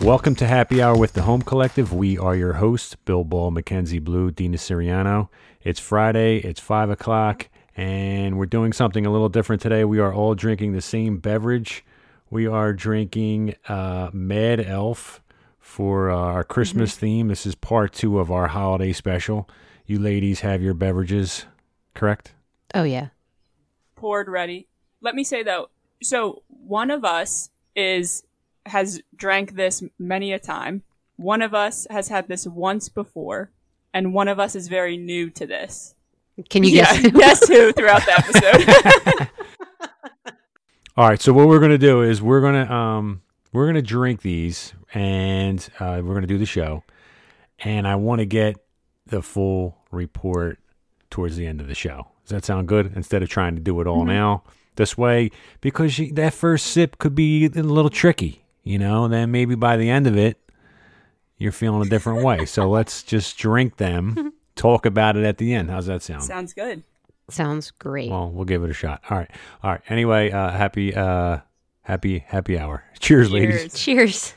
Welcome to Happy Hour with the Home Collective. We are your hosts, Bill Ball, Mackenzie Blue, Dina Siriano. It's Friday, it's 5 o'clock, and we're doing something a little different today. We are all drinking the same beverage. We are drinking uh, Mad Elf for uh, our Christmas theme. This is part two of our holiday special. You ladies have your beverages, correct? Oh yeah. poured ready. Let me say though, so one of us is has drank this many a time. One of us has had this once before, and one of us is very new to this. Can you yeah, guess? guess who throughout the episode? All right, so what we're gonna do is we're gonna um we're gonna drink these and uh, we're gonna do the show, and I want to get the full report towards the end of the show. Does that sound good? Instead of trying to do it all now this way, because you, that first sip could be a little tricky, you know. Then maybe by the end of it, you're feeling a different way. So let's just drink them, talk about it at the end. How's that sound? Sounds good. Sounds great. Well, we'll give it a shot. All right. All right. Anyway, uh, happy, uh, happy, happy hour. Cheers, ladies. Cheers. Cheers.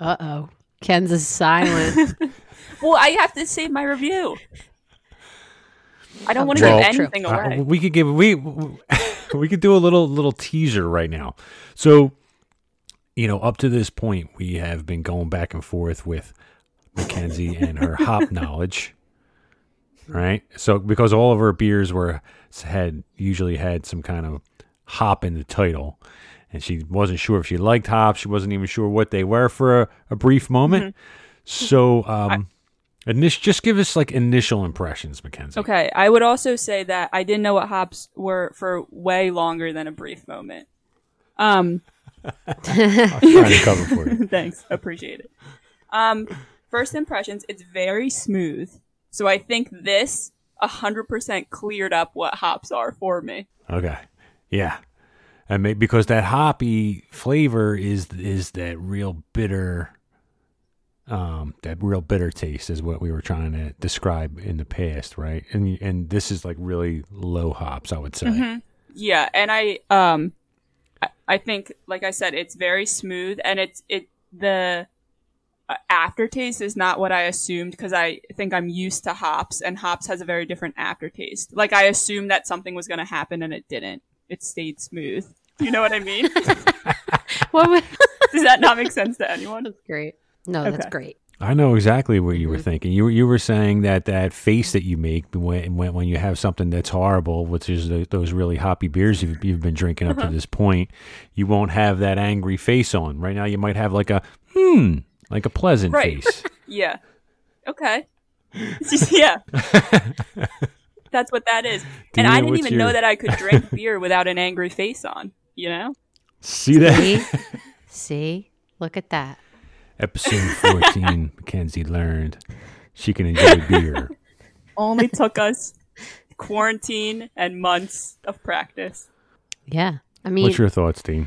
Uh oh. Ken's is silent. Well, I have to save my review. I don't want to Well, give true. anything Uh, away. we could give we we could do a little little teaser right now. So, you know, up to this point, we have been going back and forth with Mackenzie and her hop knowledge, right? So, because all of her beers were had usually had some kind of hop in the title, and she wasn't sure if she liked hops. She wasn't even sure what they were for a, a brief moment. So, um, init- just give us like initial impressions, Mackenzie. Okay, I would also say that I didn't know what hops were for way longer than a brief moment. Um, I'll try to cover for you. Thanks. Appreciate it. Um, first impressions, it's very smooth. So I think this 100% cleared up what hops are for me. Okay. Yeah. And because that hoppy flavor is is that real bitter um that real bitter taste is what we were trying to describe in the past, right? And and this is like really low hops, I would say. Yeah, and I um I, I think like I said it's very smooth and it's it the uh, aftertaste is not what I assumed because I think I'm used to hops and hops has a very different aftertaste. Like I assumed that something was going to happen and it didn't. It stayed smooth. You know what I mean? what was- Does that not make sense to anyone? that's great. No, that's great. I know exactly what you were thinking. You were you were saying that that face that you make when when, when you have something that's horrible, which is the, those really hoppy beers you've, you've been drinking up to this point, you won't have that angry face on. Right now, you might have like a hmm, like a pleasant Right. face. Yeah. Okay. It's just- yeah. That's what that is. and Dina, I didn't even your- know that I could drink beer without an angry face on, you know? See that See? See? Look at that. Episode fourteen. Mackenzie learned she can enjoy beer. Only took us quarantine and months of practice. Yeah. I mean, What's your thoughts, Dean?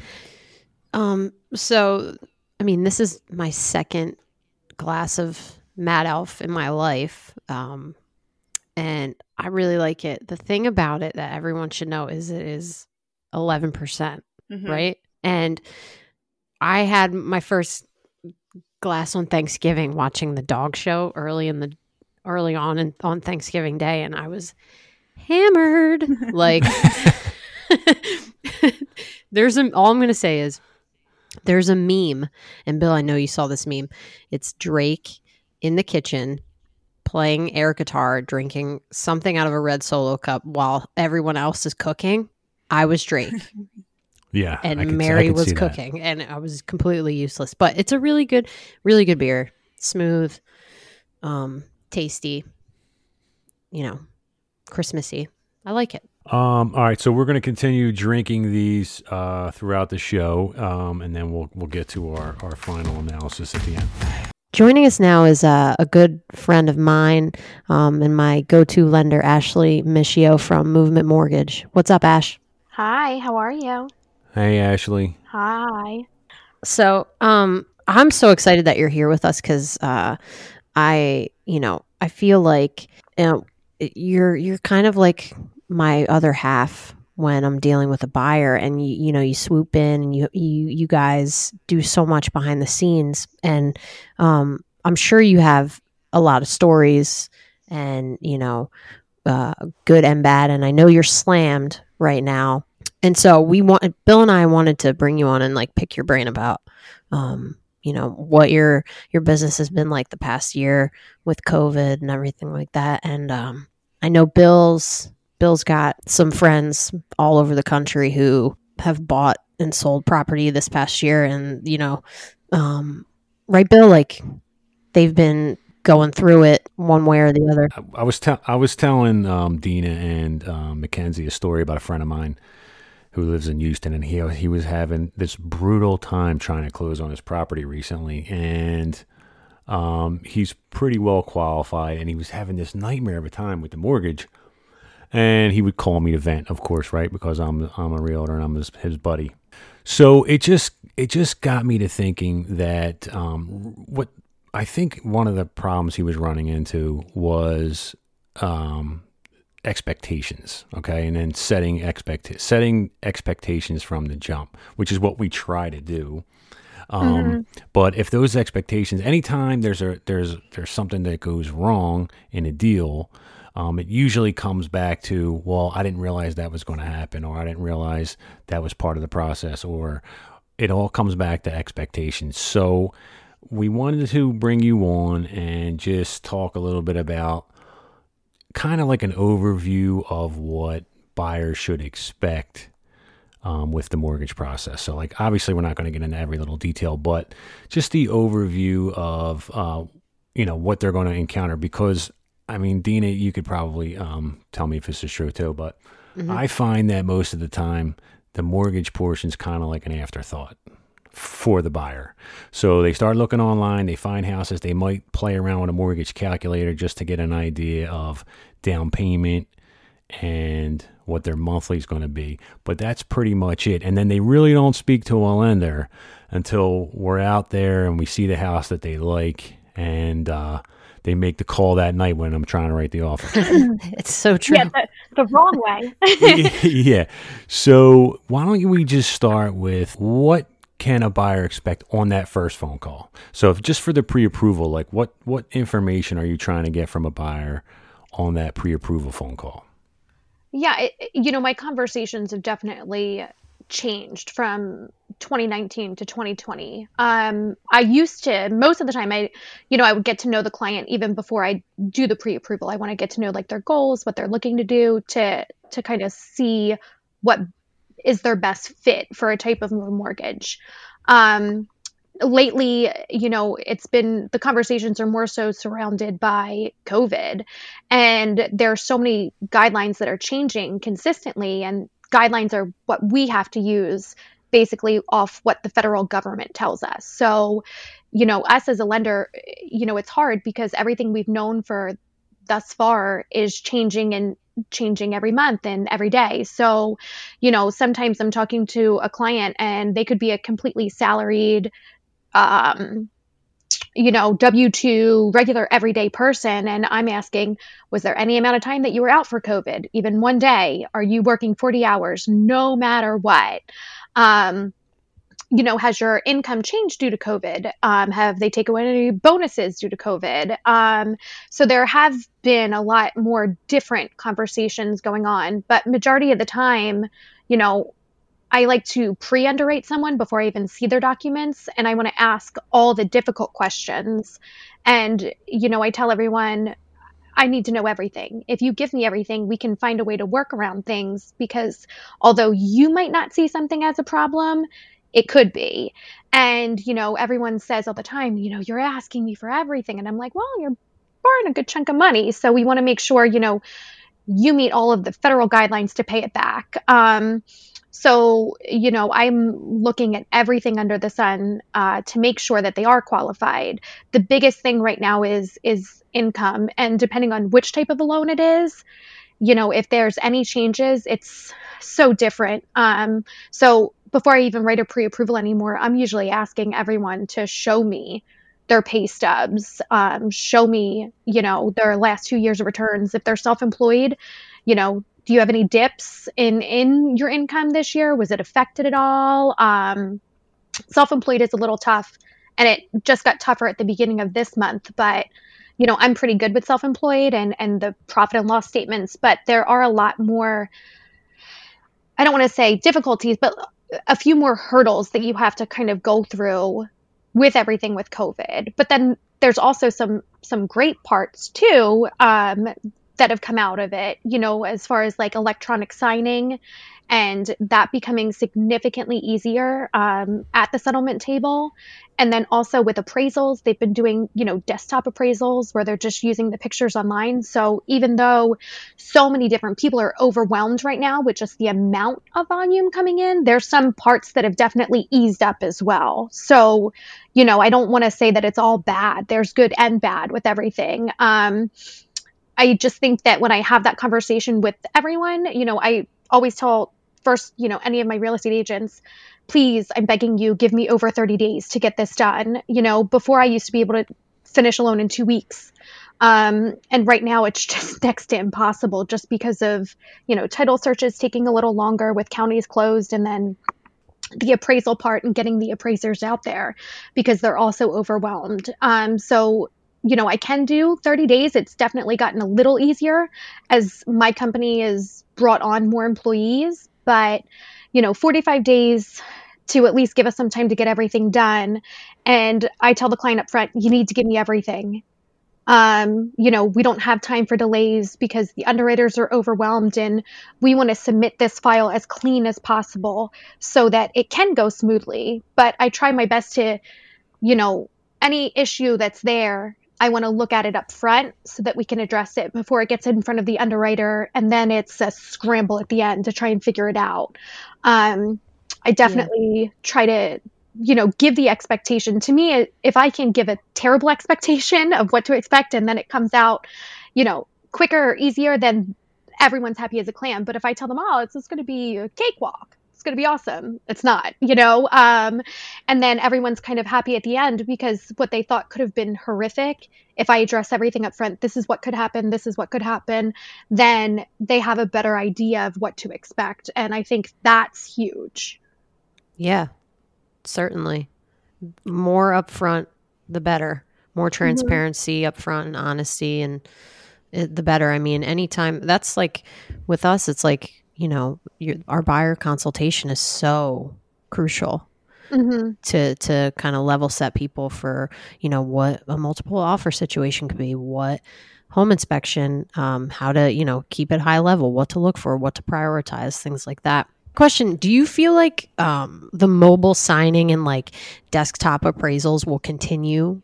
um, so I mean, this is my second glass of Mad Elf in my life. Um, and I really like it. The thing about it that everyone should know is it is 11%. Mhm. right? And I had my first glass on Thanksgiving watching the dog show early in the early on in, on Thanksgiving Day, and I was hammered. like, there's a all I'm gonna say is there's a meme, and Bill, I know you saw this meme. It's Drake in the kitchen playing air guitar, drinking something out of a red solo cup while everyone else is cooking. I was Drake Yeah, and could- Mary could was see that. cooking, and I was completely useless. But it's a really good, really good beer. Smooth, um, tasty. You know, Christmassy. I like it. Um, all right, so we're going to continue drinking these uh, throughout the show, um, and then we'll we'll get to our, our final analysis at the end. Joining us now is uh, a good friend of mine um, and my go-to lender, Ashley Michio from Movement Mortgage. What's up, Ash? Hi, how are you? Hey, Ashley. Hi. So, um, I'm so excited that you're here with us because uh, I, you know, I feel like you know you're you're kind of like my other half when I'm dealing with a buyer and you you know you swoop in and you you you guys do so much behind the scenes and um I'm sure you have a lot of stories and you know uh, good and bad and I know you're slammed right now and so we want Bill and I wanted to bring you on and like pick your brain about um you know what your your business has been like the past year with covid and everything like that. And um I know Bill's Bill's got some friends all over the country who have bought and sold property this past year. And you know um right Bill like they've been going through it one way or the other. I, I was tell I was telling um, Dina and um, Mackenzie a story about a friend of mine who lives in Houston, and he he was having this brutal time trying to close on his property recently, and um, he's pretty well qualified, and he was having this nightmare of a time with the mortgage. And he would call me to vent, of course, right? Because I'm I'm a realtor and I'm his, his buddy. So it just it just got me to thinking that um, what I think one of the problems he was running into was um, expectations, okay, and then setting expect setting expectations from the jump, which is what we try to do. Um, mm-hmm. But if those expectations, anytime there's a there's there's something that goes wrong in a deal, um, it usually comes back to well, I didn't realize that was going to happen, or I didn't realize that was part of the process, or it all comes back to expectations. So we wanted to bring you on and just talk a little bit about kind of like an overview of what buyers should expect um, with the mortgage process. So, like, obviously, we're not going to get into every little detail, but just the overview of, uh, you know, what they're going to encounter. Because, I mean, Dina, you could probably um, tell me if this is true too, but mm-hmm. I find that most of the time the mortgage portion is kind of like an afterthought for the buyer. So they start looking online, they find houses, they might play around with a mortgage calculator just to get an idea of down payment and what their monthly is going to be. But that's pretty much it. And then they really don't speak to a lender until we're out there and we see the house that they like and uh, they make the call that night when I'm trying to write the offer. it's so true. Yeah, the, the wrong way. yeah. So why don't we just start with what can a buyer expect on that first phone call? So if just for the pre-approval, like what what information are you trying to get from a buyer on that pre-approval phone call? Yeah, it, you know, my conversations have definitely changed from 2019 to 2020. Um, I used to most of the time I, you know, I would get to know the client even before I do the pre-approval. I want to get to know like their goals, what they're looking to do, to to kind of see what is their best fit for a type of mortgage. Um, lately, you know, it's been the conversations are more so surrounded by COVID, and there are so many guidelines that are changing consistently, and guidelines are what we have to use basically off what the federal government tells us. So, you know, us as a lender, you know, it's hard because everything we've known for thus far is changing and changing every month and every day. So, you know, sometimes I'm talking to a client and they could be a completely salaried, um, you know, W 2 regular everyday person. And I'm asking, was there any amount of time that you were out for COVID? Even one day? Are you working 40 hours? No matter what. Um, you know, has your income changed due to COVID? Um, have they taken any bonuses due to COVID? Um, so there have been a lot more different conversations going on, but majority of the time, you know, I like to pre underwrite someone before I even see their documents, and I want to ask all the difficult questions. And, you know, I tell everyone, I need to know everything. If you give me everything, we can find a way to work around things because although you might not see something as a problem, it could be. And, you know, everyone says all the time, you know, you're asking me for everything. And I'm like, well, you're borrowing a good chunk of money. So we want to make sure, you know, you meet all of the federal guidelines to pay it back. Um, so, you know, I'm looking at everything under the sun uh, to make sure that they are qualified. The biggest thing right now is is income, and depending on which type of a loan it is, you know, if there's any changes, it's so different. Um, so before I even write a pre approval anymore, I'm usually asking everyone to show me their pay stubs, um, show me, you know, their last two years of returns. If they're self employed, you know, do you have any dips in in your income this year? Was it affected at all? Um, self-employed is a little tough, and it just got tougher at the beginning of this month. But you know, I'm pretty good with self-employed and and the profit and loss statements, but there are a lot more. I don't want to say difficulties, but a few more hurdles that you have to kind of go through with everything with COVID. But then there's also some some great parts too um, that have come out of it. You know, as far as like electronic signing and that becoming significantly easier um, at the settlement table. And then also with appraisals, they've been doing, you know, desktop appraisals where they're just using the pictures online. So even though so many different people are overwhelmed right now with just the amount of volume coming in, there's some parts that have definitely eased up as well. So, you know, I don't want to say that it's all bad. There's good and bad with everything. Um, I just think that when I have that conversation with everyone, you know, I always tell first, you know, any of my real estate agents, please, I'm begging you, give me over 30 days to get this done. You know, before I used to be able to finish a loan in two weeks. Um, and right now it's just next to impossible just because of, you know, title searches taking a little longer with counties closed and then the appraisal part and getting the appraisers out there because they're also overwhelmed. Um, so you know, I can do 30 days. It's definitely gotten a little easier as my company has brought on more employees, but you know, 45 days to at least give us some time to get everything done. And I tell the client up front, you need to give me everything. Um, you know, we don't have time for delays because the underwriters are overwhelmed and we want to submit this file as clean as possible so that it can go smoothly. But I try my best to, you know, any issue that's there, I want to look at it up front so that we can address it before it gets in front of the underwriter. And then it's a scramble at the end to try and figure it out. Um, I definitely yeah. try to, you know, give the expectation. To me, if I can give a terrible expectation of what to expect and then it comes out, you know, quicker or easier, then everyone's happy as a clam. But if I tell them, oh, it's just going to be a cakewalk, it's going to be awesome. It's not, you know? Um, and then everyone's kind of happy at the end because what they thought could have been horrific, if I address everything up front, this is what could happen, this is what could happen, then they have a better idea of what to expect. And I think that's huge. Yeah, certainly. More upfront, the better. More mm-hmm. transparency mm-hmm. upfront and honesty and it, the better. I mean, anytime that's like with us, it's like you know, your, our buyer consultation is so crucial mm-hmm. to to kind of level set people for you know what a multiple offer situation could be, what home inspection, um, how to you know keep it high level, what to look for, what to prioritize, things like that. Question: Do you feel like um, the mobile signing and like desktop appraisals will continue?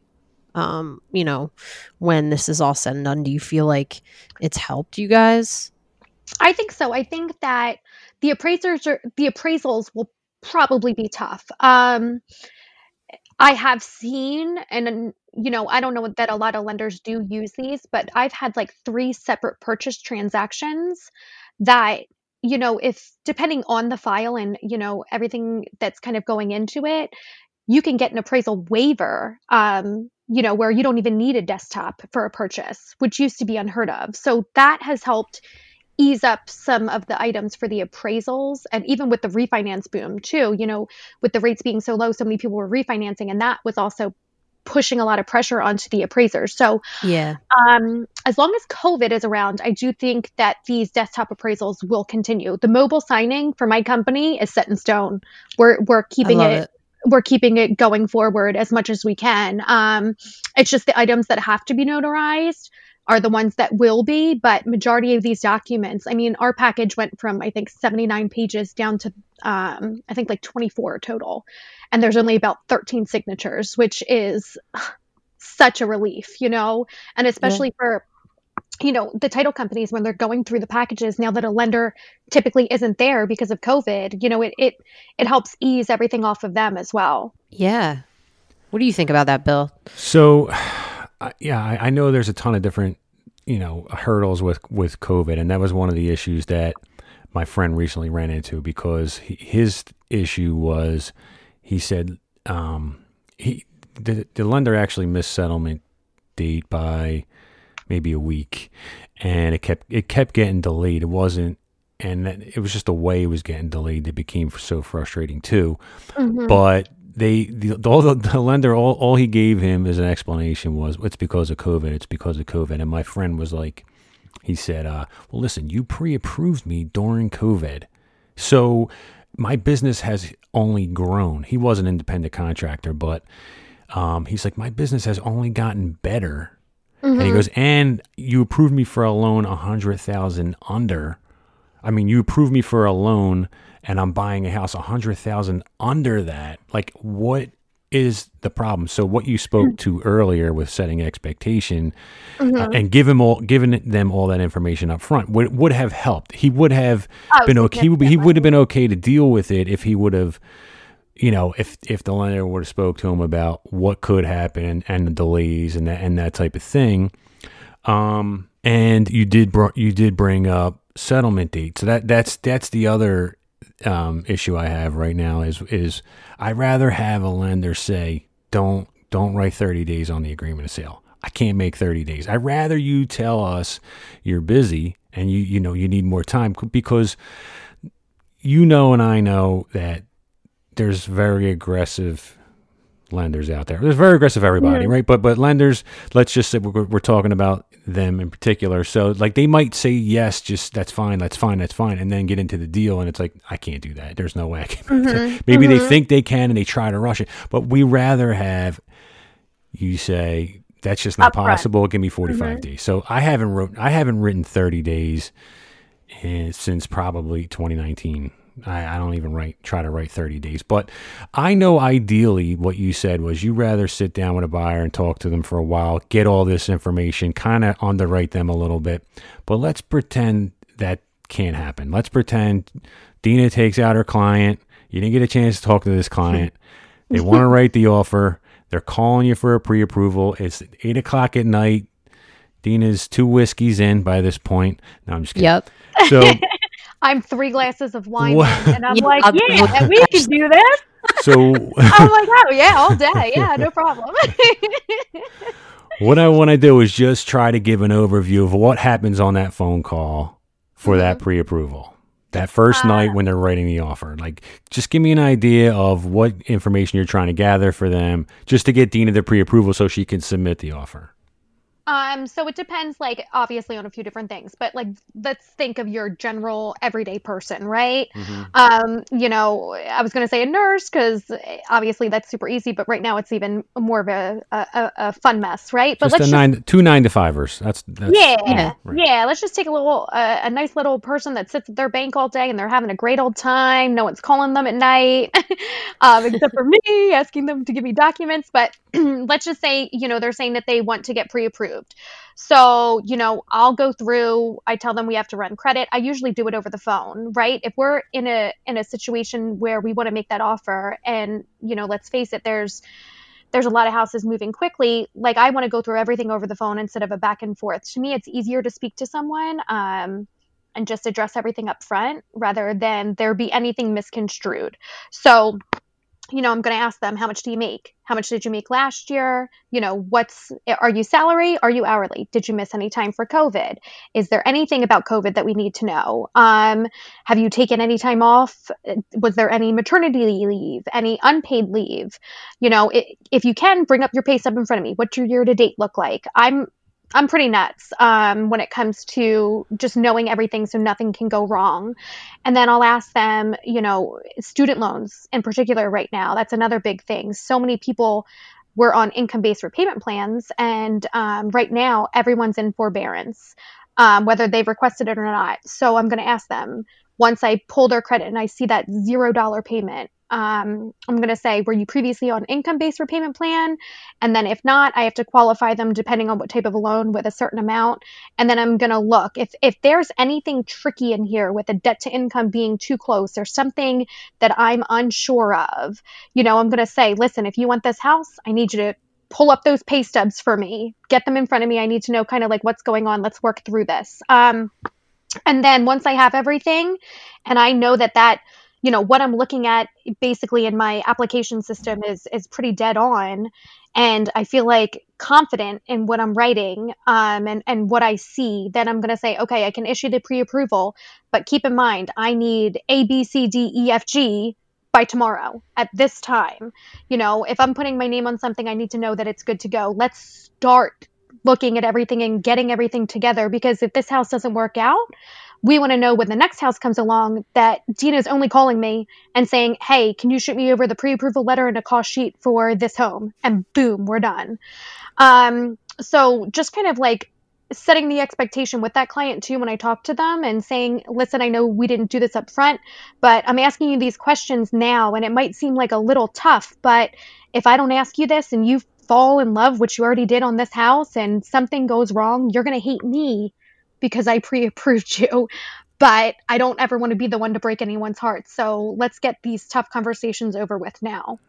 Um, you know, when this is all said and done, do you feel like it's helped you guys? I think so. I think that the appraisers are the appraisals will probably be tough. Um, I have seen, and you know, I don't know that a lot of lenders do use these, but I've had like three separate purchase transactions that you know, if depending on the file and you know everything that's kind of going into it, you can get an appraisal waiver. Um, you know, where you don't even need a desktop for a purchase, which used to be unheard of. So that has helped ease up some of the items for the appraisals and even with the refinance boom too you know with the rates being so low so many people were refinancing and that was also pushing a lot of pressure onto the appraisers. So yeah. um, as long as covid is around i do think that these desktop appraisals will continue. The mobile signing for my company is set in stone. We're we're keeping it, it. we're keeping it going forward as much as we can. Um, it's just the items that have to be notarized are the ones that will be, but majority of these documents, I mean, our package went from I think 79 pages down to um, I think like 24 total, and there's only about 13 signatures, which is such a relief, you know, and especially yeah. for you know the title companies when they're going through the packages now that a lender typically isn't there because of covid you know it it it helps ease everything off of them as well. Yeah. What do you think about that bill? So yeah, I, I know there's a ton of different, you know, hurdles with with COVID, and that was one of the issues that my friend recently ran into because he, his issue was he said um, he the, the lender actually missed settlement date by maybe a week, and it kept it kept getting delayed. It wasn't and that it was just the way it was getting delayed. It became so frustrating too. Mhm. But they, the, the, all the, the lender, all, all he gave him as an explanation was, it's because of COVID. It's because of COVID. And my friend was like, he said, uh, well, listen, you pre-approved me during COVID. So my business has only grown. He was an independent contractor, but um, he's like, my business has only gotten better. And he goes, and you approved me for a loan a hundred thousand under. I mean, you approved me for a loan, and I'm buying a house a hundred thousand under that. Like, what is the problem? So, what you spoke to earlier with setting expectation uh, and give him all, giving them all that information up front would would have helped. He would have Oh, been okay. He would, he would have been okay to deal with it if he would have you know, if if the lender would have spoke to him about what could happen and the delays and that and that type of thing, um, and you did br- you did bring up settlement date, so that that's that's the other um, issue I have right now is is I'd rather have a lender say don't don't write thirty days on the agreement of sale. I can't make thirty days. I'd rather you tell us you're busy and you you know you need more time because you know and I know that there's very aggressive lenders out there. There's very aggressive everybody, right? But but lenders, let's just say we're, we're talking about them in particular. So like they might say yes, just that's fine, that's fine, that's fine, and then get into the deal, and it's like I can't do that. There's no way. I can. that. Mm-hmm. Maybe they mm-hmm. think they can and they try to rush it, but we rather have you say that's just not Upfront. possible. Give me 45 mm-hmm. days. So I haven't wrote I haven't written 30 days eh, since probably 2019. I, I don't even write try to write 30 days, but I know ideally what you said was you rather sit down with a buyer and talk to them for a while, get all this information, kind of underwrite them a little bit. But let's pretend that can't happen. Let's pretend Dina takes out her client. You didn't get a chance to talk to this client. They want to write the offer. They're calling you for a pre-approval. It's eight o'clock at night. Dina's two whiskeys in by this point. No, I'm just kidding. Yep. So I'm three glasses of wine in, and I'm Yeah, like, yeah, we can do this. so I'm like, oh yeah, all day, yeah, no problem. what I want to do is just try to give an overview of what happens on that phone call for that mm-hmm. pre-approval. That first uh. night when they're writing the offer. Like just give me an idea of what information you're trying to gather for them just to get Dina the pre-approval so she can submit the offer. Um, so it depends, like obviously on a few different things, but like let's think of your general everyday person, right? Um, you know, I was gonna say a nurse because obviously that's super easy, but right now it's even more of a a, a- fun mess, right? But Just let's nine two nine to fivers. That's that's yeah, Yeah. Right. yeah. Let's just take a little, uh, a nice little person that sits at their bank all day and they're having a great old time. No one's calling them at night, um, except for me asking them to give me documents. But let's just say, you know, they're saying that they want to get pre-approved. So, you know, I'll go through. I tell them we have to run credit. I usually do it over the phone, right? If we're in a in a situation where we want to make that offer, and you know, let's face it, there's there's a lot of houses moving quickly. Like I want to go through everything over the phone instead of a back and forth. To me, it's easier to speak to someone um, and just address everything up front rather than there be anything misconstrued. So, you know, I'm going to ask them, how much do you make? How much did you make last year? You know, what's, are you salary? Are you hourly? Did you miss any time for COVID? Is there anything about COVID that we need to know? Um, have you taken any time off? Was there any maternity leave? Any unpaid leave? you know it, if you can bring up your pay stub in front of me what's your year to date look like i'm i'm pretty nuts um, when it comes to just knowing everything so nothing can go wrong. And then i'll ask them you know student loans in particular right now that's another big thing. So many people were on income based repayment plans and um, right now everyone's in forbearance um, whether they've requested it or not. So i'm going to ask them once i pull their credit and i see that zero dollar payment um, I'm going to say, were you previously on income based repayment plan? And then if not, I have to qualify them depending on what type of a loan with a certain amount. And then I'm going to look if, if there's anything tricky in here with the debt to income being too close or something that I'm unsure of, you know, I'm going to say, listen, if you want this house, I need you to pull up those pay stubs for me, get them in front of me. I need to know kind of like what's going on. Let's work through this. Um, and then once I have everything and I know that that you know what i'm looking at basically in my application system is is pretty dead on and I feel like confident in what I'm writing um, and, and what I see, then I'm going to say, okay, I can issue the pre approval. But keep in mind, I need A, B, C, D, E, F, G by tomorrow at this time. You know, if I'm putting my name on something, I need to know that it's good to go. Let's start looking at everything and getting everything together because if this house doesn't work out, we want to know when the next house comes along that Dina's only calling me and saying, Hey, can you shoot me over the pre approval letter and a cost sheet for this home? And boom, we're done. Um, so just kind of like setting the expectation with that client too when I talk to them and saying, listen, I know we didn't do this up front, but I'm asking you these questions now and it might seem like a little tough, but if I don't ask you this and you fall in love, which you already did on this house, and something goes wrong, you're going to hate me because I pre approved you. But I don't ever want to be the one to break anyone's heart. So let's get these tough conversations over with now.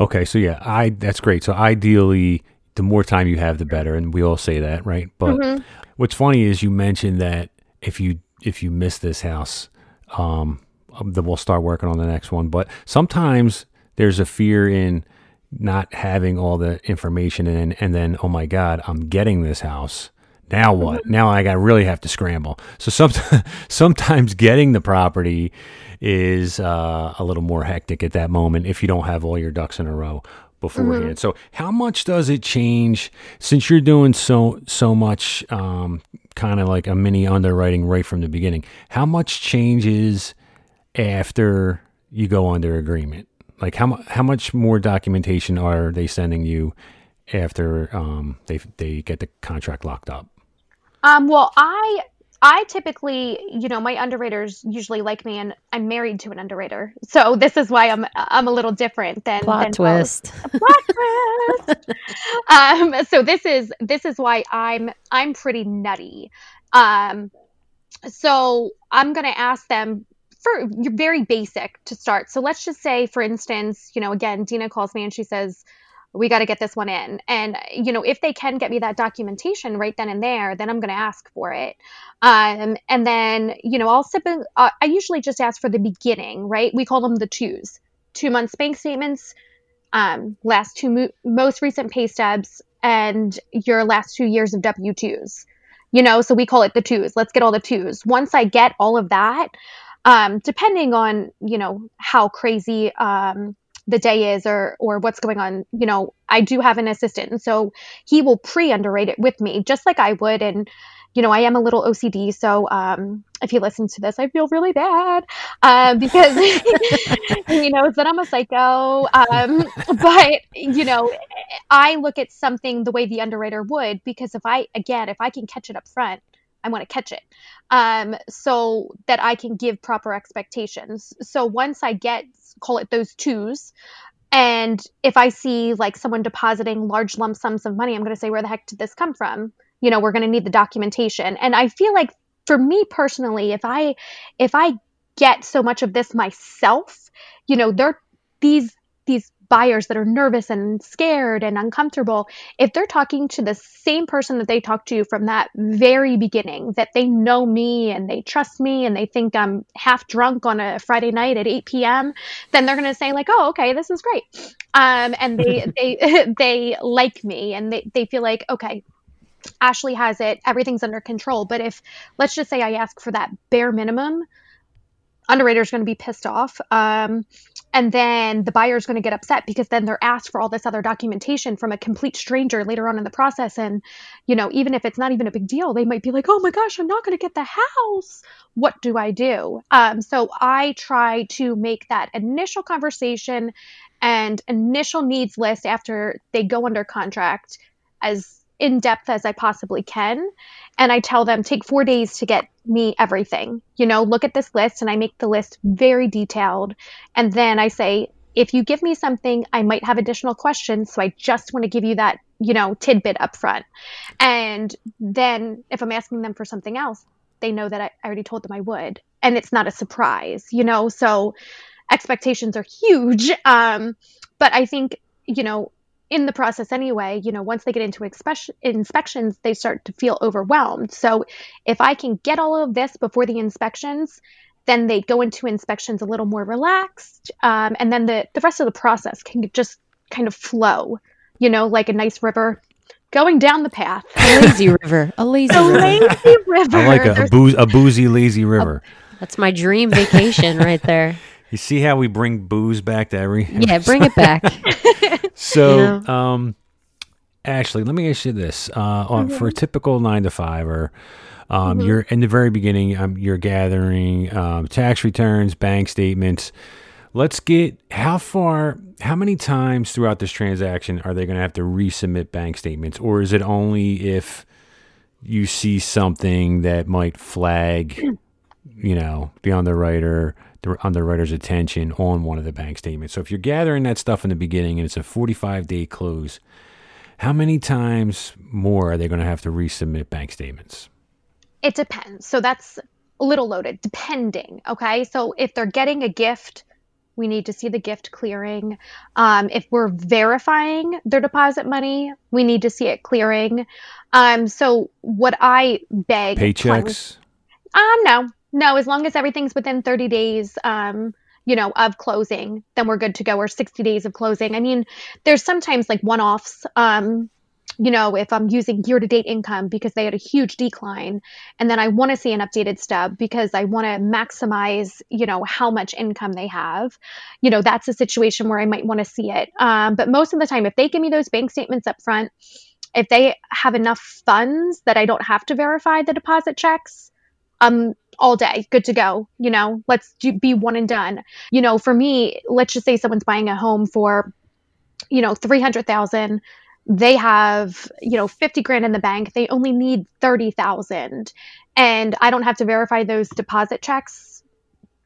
Okay, so yeah, I that's great. So ideally, the more time you have, the better, and we all say that, right? But mm-hmm. what's funny is you mentioned that if you if you miss this house, um, um, then we'll start working on the next one. But sometimes there's a fear in not having all the information in, and then oh my god, I'm getting this house now what? Mm-hmm. Now I got really have to scramble. So sometimes, sometimes getting the property is uh, a little more hectic at that moment if you don't have all your ducks in a row beforehand. Mm-hmm. So how much does it change since you're doing so so much um, kind of like a mini underwriting right from the beginning? How much changes after you go under agreement? Like how how much more documentation are they sending you after um, they they get the contract locked up? Um, well, I I typically, you know, my underwriters usually like me, and I'm married to an underwriter, so this is why I'm I'm a little different than plot than twist. Plot twist. um, so this is this is why I'm I'm pretty nutty. Um, so I'm gonna ask them for very basic to start. So let's just say, for instance, you know, again, Dina calls me and she says, we got to get this one in. And, you know, if they can get me that documentation right then and there, then I'm going to ask for it. Um, and then, you know, I'll sip, uh, I usually just ask for the beginning, right? We call them the twos two months bank statements, um, last two mo- most recent pay stubs, and your last two years of W 2s. You know, so we call it the twos. Let's get all the twos. Once I get all of that, um, depending on, you know, how crazy, um, the day is or or what's going on you know i do have an assistant and so he will pre underwrite it with me just like i would and you know i am a little ocd so um, if you listen to this i feel really bad um, because he knows that i'm a psycho um, but you know i look at something the way the underwriter would because if i again if i can catch it up front I want to catch it um, so that I can give proper expectations. So once I get, call it those twos, and if I see like someone depositing large lump sums of money, I'm going to say, where the heck did this come from? You know, we're going to need the documentation. And I feel like for me personally, if I, if I get so much of this myself, you know, there, these, these buyers that are nervous and scared and uncomfortable, if they're talking to the same person that they talked to from that very beginning, that they know me and they trust me and they think I'm half drunk on a Friday night at 8 p.m., then they're going to say like, "Oh, okay, this is great," um, and they they they like me and they they feel like, okay, Ashley has it, everything's under control. But if let's just say I ask for that bare minimum underwriter is going to be pissed off. Um, and then the buyer is going to get upset because then they're asked for all this other documentation from a complete stranger later on in the process. And, you know, even if it's not even a big deal, they might be like, oh my gosh, I'm not going to get the house. What do I do? Um, so I try to make that initial conversation and initial needs list after they go under contract as in depth as I possibly can. And I tell them, take four days to get me everything. You know, look at this list, and I make the list very detailed. And then I say, if you give me something, I might have additional questions. So I just want to give you that, you know, tidbit up front. And then if I'm asking them for something else, they know that I, I already told them I would. And it's not a surprise, you know? So expectations are huge. Um, but I think, you know, in the process anyway, you know, once they get into expe- inspections, they start to feel overwhelmed. So if I can get all of this before the inspections, then they go into inspections a little more relaxed. Um, and then the, the rest of the process can just kind of flow you know, like a nice river going down the path. A lazy river. A lazy river. A river. lazy river. I like a, a, There's- booze, a boozy, lazy river. That's my dream vacation right there. You see how we bring booze back to every. Yeah, bring it back. So, You um, Ashley, let me ask you this: uh, on, for a typical nine to five, or um, you're in the very beginning, um, you're gathering um, tax returns, bank statements. Let's get how far, how many times throughout this transaction are they going to have to resubmit bank statements, or is it only if you see something that might flag, you know, beyond the underwriter, the underwriter's attention on one of the bank statements. So if you're gathering that stuff in the beginning and it's a 45 day close, how many times more are they going to have to resubmit bank statements? It depends. So that's a little loaded, depending. Okay. So if they're getting a gift, we need to see the gift clearing. Um, if we're verifying their deposit money, we need to see it clearing. Um, so what I beg clients- Paychecks? Um, no, no. As long as everything's within 30 days, um, you know, of closing, then we're good to go. Or 60 days of closing. I mean, there's sometimes like one-offs. Um, you know, if I'm using year-to-date income because they had a huge decline, and then I want to see an updated stub because I want to maximize, you know, how much income they have. You know, that's a situation where I might want to see it. Um, but most of the time, if they give me those bank statements up front, if they have enough funds that I don't have to verify the deposit checks, um all day good to go you know let's do, be one and done. You know for me let's just say someone's buying a home for you know 300,000 they have you know 50 grand in the bank they only need 30,000 and I don't have to verify those deposit checks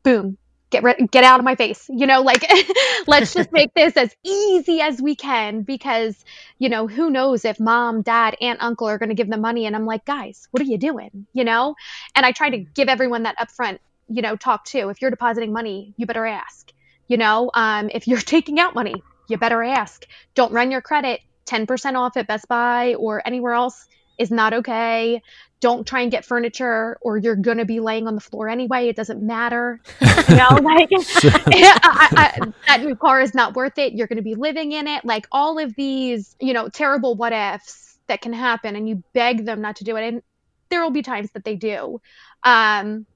boom get rid- get out of my face you know like let's just make this as easy as we can because you know who knows if mom dad aunt uncle are going to give them money and i'm like guys what are you doing? You know? And i try to give everyone that upfront you know talk too. If you're depositing money you better ask you know? Um, if you're taking out money you better ask. Don't run your credit 10% off at best buy or anywhere else is not okay. Don't try and get furniture or you're going to be laying on the floor anyway. It doesn't matter. You know like I, I, that new car is not worth it. You're going to be living in it. Like all of these you know terrible what ifs that can happen and you beg them not to do it. And there will be times that they do. Um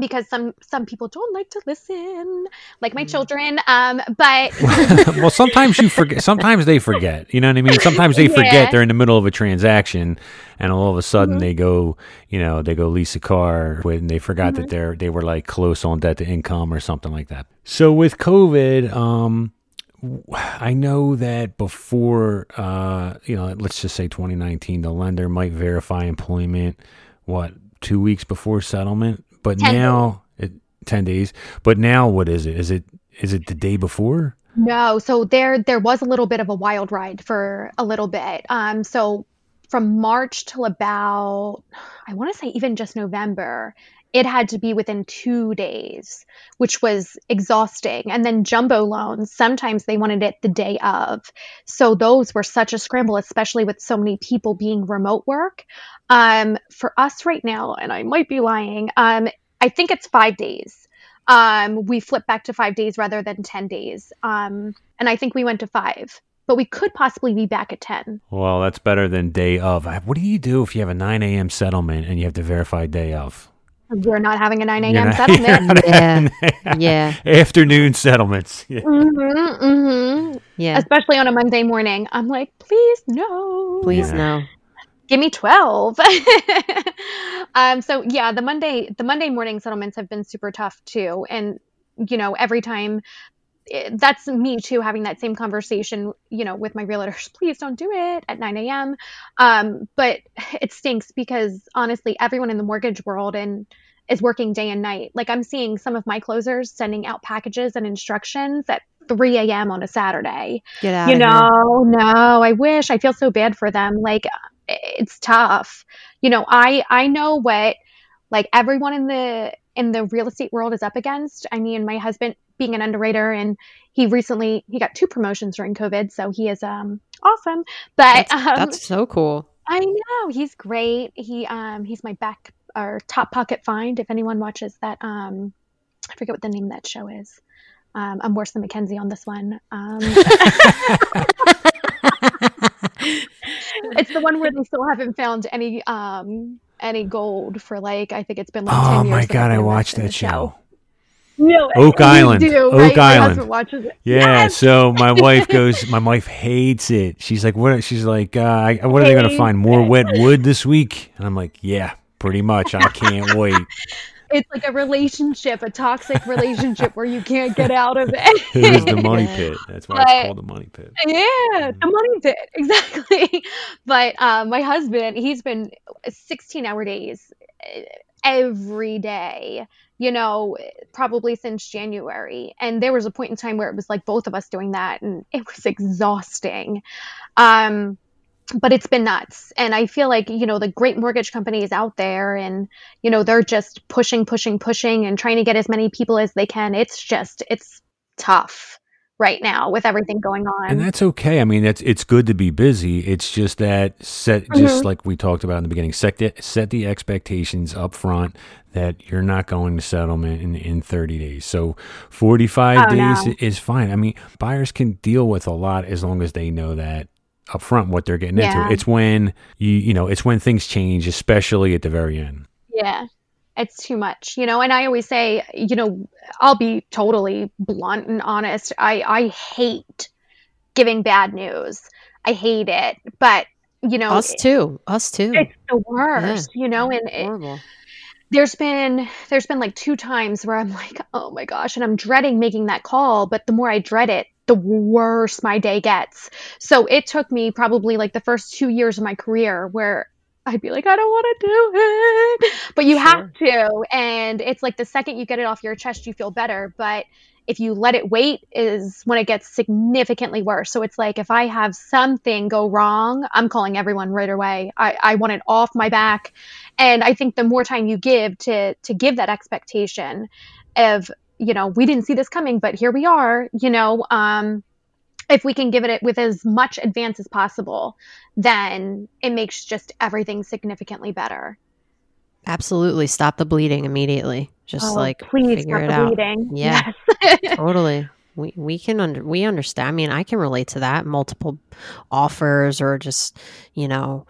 because some some people don't like to listen like my children um but well, sometimes you forget. Sometimes they forget. You know what I mean? Sometimes they Yeah. forget they're in the middle of a transaction, and all of a sudden Mhm. they go, you know, they go lease a car with, and they forgot that they're they were like close on debt to income or something like that. So with COVID, um, I know that before, uh, you know, let's just say 2019, the lender might verify employment, what two weeks before settlement, but 10 now it ten days. But now, what is it? Is it is it the day before? No, so there there was a little bit of a wild ride for a little bit. Um, so from March till about I want to say even just November, it had to be within two days, which was exhausting. And then jumbo loans, sometimes they wanted it the day of. So those were such a scramble, especially with so many people being remote work. Um, for us right now, and I might be lying, um, I think it's five days um, we flipped back to five days rather than 10 days. Um, and I think we went to five, but we could possibly be back at 10. Well, that's better than day of. What do you do if you have a 9 a.m. settlement and you have to verify day of? We're not having a 9 a.m. not- settlement. Yeah. Yeah. Afternoon settlements. Yeah. hmm hmm Yeah. Especially on a Monday morning. I'm like, please, no. Please Yeah. no. Give me 12. um, so yeah, the Monday, the Monday morning settlements have been super tough too. And, you know, every time that's me too having that same conversation you know with my realtors please don't do it at 9 a.m um, but it stinks because honestly everyone in the mortgage world and is working day and night. Like i'm seeing some of my closers sending out packages and instructions at 3 a.m on a saturday. Get out you of here. know? No i wish. I feel so bad for them. Like it's tough. You know i i know what like everyone in the in the real estate world is up against. I mean my husband being an underwriter and he recently he got two promotions during covid so he is um awesome but That's, um that's so cool. i know he's great he um he's my back or top pocket find if anyone watches that um i forget what the name of that show is um, I'm worse than Mackenzie on this one. Um, it's the one where they still haven't found any um any gold for like I think it's been like Oh 10 years. my god, I watched that show. Really? Oak Island. too, Oak right? Island. watches it. Yeah, Yes! so my wife goes. My wife hates it. She's like, "What?" She's like, uh, "What are they going to find? More wet wood this week?" And I'm like, "Yeah, pretty much. I can't wait." It's like a relationship, a toxic relationship where you can't get out of it. It is the money pit. That's why it's But- called the money pit. Yeah, the money pit, exactly. But um, my husband, he's been 16 hour days every day, you know, probably since January. And there was a point in time where it was like both of us doing that, and it was exhausting. Um, but it's been nuts. And I feel like, you know, the great mortgage companies out there and, you know, they're just pushing, pushing, pushing and trying to get as many people as they can. It's just, it's tough right now with everything going on. And that's okay. I mean, that's it's good to be busy. It's just that set, just mm-hmm. like we talked about in the beginning, set the, set the expectations up front that you're not going to settlement in, in 30 days. So 45 Oh, days no. is fine. I mean, buyers can deal with a lot as long as they know that up front what they're getting Yeah. into. It's when you you know, it's when things change, especially at the very end. Yeah, it's too much, you know. And I always say, you know, I'll be totally blunt and honest. I I hate giving bad news. I hate it, but you know, Us too. Us too. it's the worst, you know. And it, there's been there's been like two times where I'm like, oh my gosh, and I'm dreading making that call. But the more I dread it, the worse my day gets. So it took me probably like the first two years of my career where I'd be like, I don't want to do it, but you have to. And it's like the second you get it off your chest, you feel better. But if you let it wait, is when it gets significantly worse. So it's like if I have something go wrong, I'm calling everyone right away. I, I want it off my back. And I think the more time you give to to give that expectation of, you know, we didn't see this coming, but here we are, you know, um, if we can give it with as much advance as possible, then it makes just everything significantly better. Absolutely. Stop the bleeding immediately. Just Oh, like please figure stop it the out. bleeding. Yeah. Yes. totally. We we can under we understand. I mean, I can relate to that. Multiple offers or just you know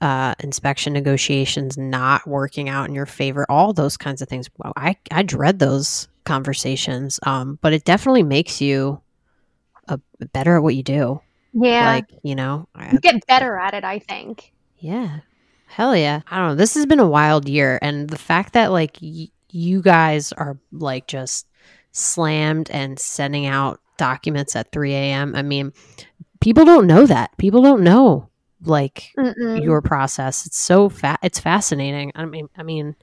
uh, inspection negotiations not working out in your favor. All those kinds of things. Wow, I I dread those conversations. Um, but it definitely makes you a better at what you do. yeah. Like you know, I, you get better at it, I think. yeah. Hell yeah. I don't know. This has been a wild year. And the fact that, like, y- you guys are, like, just slammed and sending out documents at 3 a.m. I mean, people don't know that. People don't know, like, Mm-mm. your process. It's so fat. It's fascinating. I mean, I mean,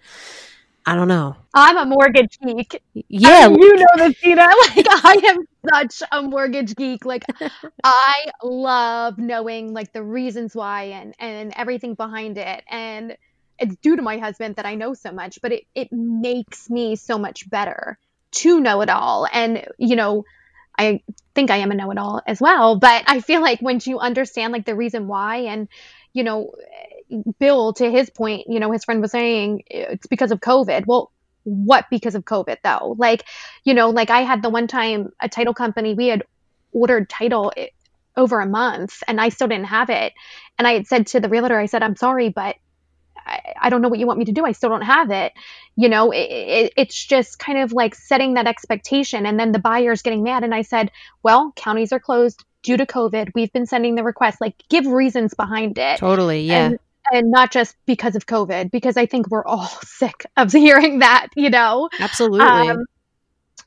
I don't know. I'm a mortgage geek. Yeah. I mean, you know this, Tina. Like I am such a mortgage geek. Like I love knowing like the reasons why and and everything behind it. And it's due to my husband that I know so much, but it it makes me so much better to know it all. And you know, I think I am a know it all as well. But I feel like once you understand like the reason why and you know, Bill, to his point, you know, his friend was saying it's because of COVID. Well, what because of COVID though? Like, you know, like I had the one time a title company, we had ordered title eh, over a month and I still didn't have it. And I had said to the realtor, I said, I'm sorry, but I, I don't know what you want me to do. I still don't have it. You know, it, it, it's just kind of like setting that expectation. And then the buyer's getting mad. And I said, well, counties are closed due to COVID. We've been sending the request, like give reasons behind it Totally. Yeah. and, and not just because of COVID, because I think we're all sick of hearing that, you know. Absolutely. Um,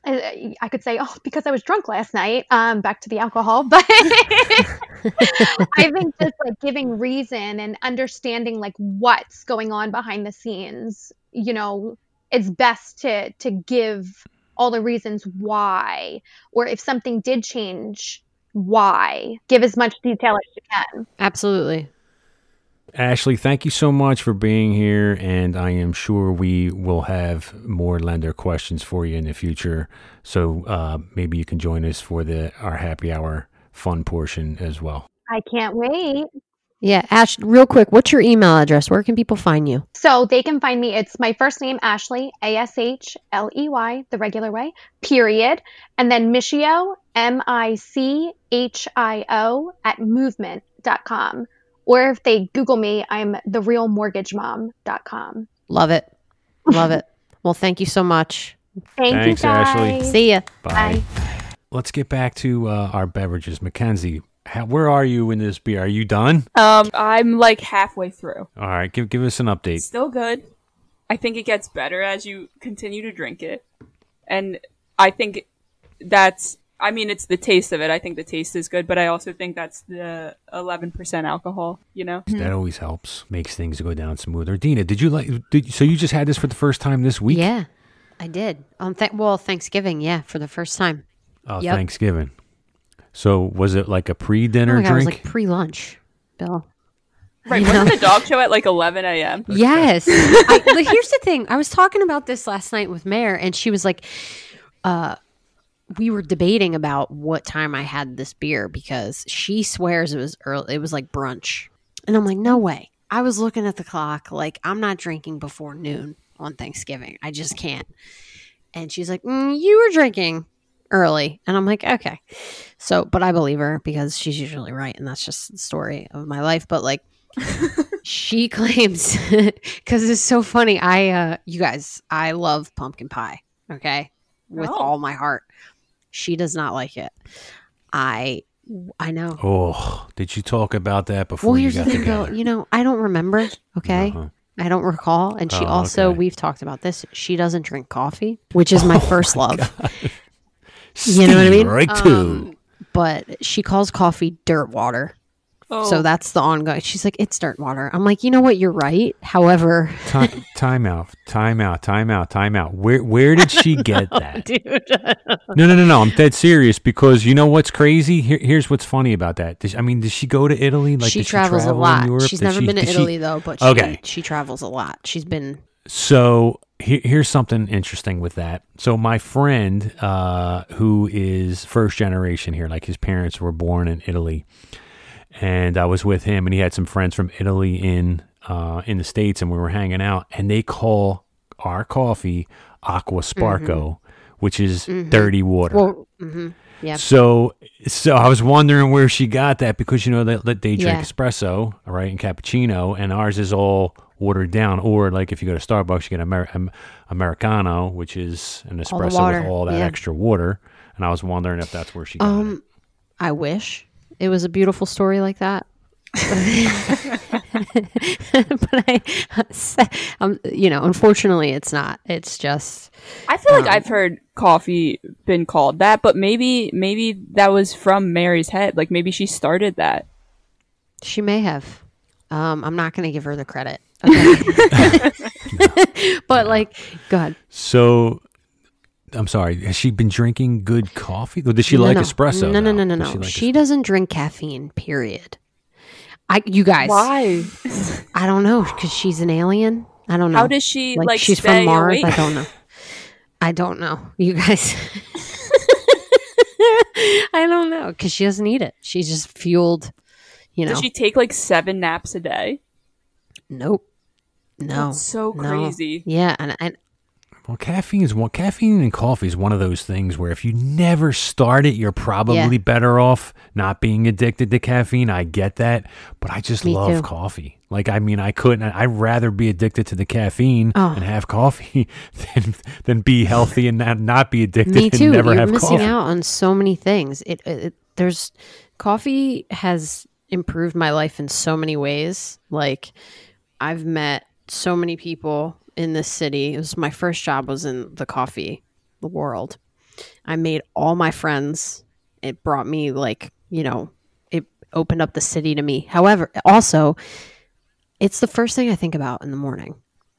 I I could say, oh, because I was drunk last night. Um, back to the alcohol, but I think just like giving reason and understanding like what's going on behind the scenes, you know, it's best to to give all the reasons why, or if something did change, why. Give as much detail as you can. Absolutely. Ashley, thank you so much for being here, and I am sure we will have more lender questions for you in the future. So uh, maybe you can join us for the our happy hour fun portion as well. I can't wait. Yeah. Ash, real quick, what's your email address? Where can people find you? So they can find me. It's my first name, Ashley, A S H L E Y, the regular way, period. And then Michio, M I C H I O at movement.com. Or if they Google me, I'm therealmortgagemom.com. Love it. Love it. Well, thank you so much. Thank Thanks, you guys. Ashley. See ya. Bye. Let's get back to uh, our beverages. Mackenzie, how, where are you in this beer? Are you done? Um, I'm like halfway through. All right, give give us an update. Still good. I think it gets better as you continue to drink it. And I think that's I mean it's the taste of it. I think the taste is good, but I also think that's the 11% alcohol, you know? That always helps, makes things go down smoother. Dina, did you like? Did so you just had this for the first time this week? Yeah, I did. On th- well, Thanksgiving, yeah, for the first time. Oh, Yep. Thanksgiving. So was it like a Oh pre-dinner my god, it was drink? like pre-lunch, Bill. Right, wasn't the dog show at like 11 a.m.? Yes. I, but here's the thing. I was talking about this last night with Mare, and she was like, uh, we were debating about what time I had this beer because she swears it was early. It was like brunch. And I'm like, no way. I was looking at the clock. Like, I'm not drinking before noon on Thanksgiving. I just can't. And she's like, mm, you were drinking early. And I'm like, okay. So, but I believe her because she's usually right. And that's just the story of my life. But like, she claims because it's so funny i uh you guys i love pumpkin pie okay with Oh. all my heart she does not like it. I i know. Oh, did you talk about that before well you here's the thing together? though you know i don't remember okay? Uh-huh. i don't recall. And she Oh, also okay. we've talked about this. She doesn't drink coffee which is my first love. Steve, you know what i mean? Right Um, too. but she calls coffee dirt water Oh, so that's the ongoing she's like it's dirt water i'm like you know what you're right however Time, time out. Time out. Time out. Time out. Where where did she get that? dude No, no, no, no. I'm dead serious because you know what's crazy? Here, here's what's funny about that. I mean, does she go to Italy? Like, she travels travel a lot. She's Did never she- been to she- Italy though, but she, Okay. she travels a lot. She's been So he- here's something interesting with that. So my friend, uh, who is first generation here, like his parents were born in Italy, and I was with him, and he had some friends from Italy in uh, in the states, and we were hanging out, and they call our coffee aqua sparco, which is dirty water. well, hmm yeah. So, so I was wondering where she got that because you know that that they drink Yeah. espresso, right, and cappuccino, and ours is all watered down. Or like if you go to Starbucks, you get Amer- americano, which is an espresso water, with all that yeah. extra water. And I was wondering if that's where she got it. Um, I wish it was a beautiful story like that. but I, um, you know, unfortunately, it's not. It's just I feel like um, I've heard coffee been called that, but maybe maybe that was from Mary's head. Like maybe she started that. she may have. Um, I'm not going to give her the credit. Okay. but like, go ahead. So. I'm sorry. Has she been drinking good coffee? Or does she No, like no. espresso? No, no, though? no, no, Does no. like She, es- doesn't drink caffeine. Period. I, you guys, Why? I don't know because she's an alien. I don't know. How does she like, she's stay from Mars? awake? I don't know. I don't know. You guys. I don't know because she doesn't eat it. She's just fueled. You know. Does she take like seven naps a day? nope. No. That's so no. crazy. Yeah, and and Well, caffeine is one. Caffeine and coffee is one of those things where if you never start it, you're probably Yeah. better off not being addicted to caffeine. I get that, but I just Me love too. coffee. Like, I mean, I couldn't. I'd rather be addicted to the caffeine Oh. and have coffee than than be healthy and not, not be addicted me too. You're have missing coffee. out on so many things. It, it- there's coffee has improved my life in so many ways. Like I've met so many people in this city. It was my first job was in the coffee the world. I made all my friends. It brought me like, you know, it opened up the city to me. However, also it's the first thing I think about in the morning.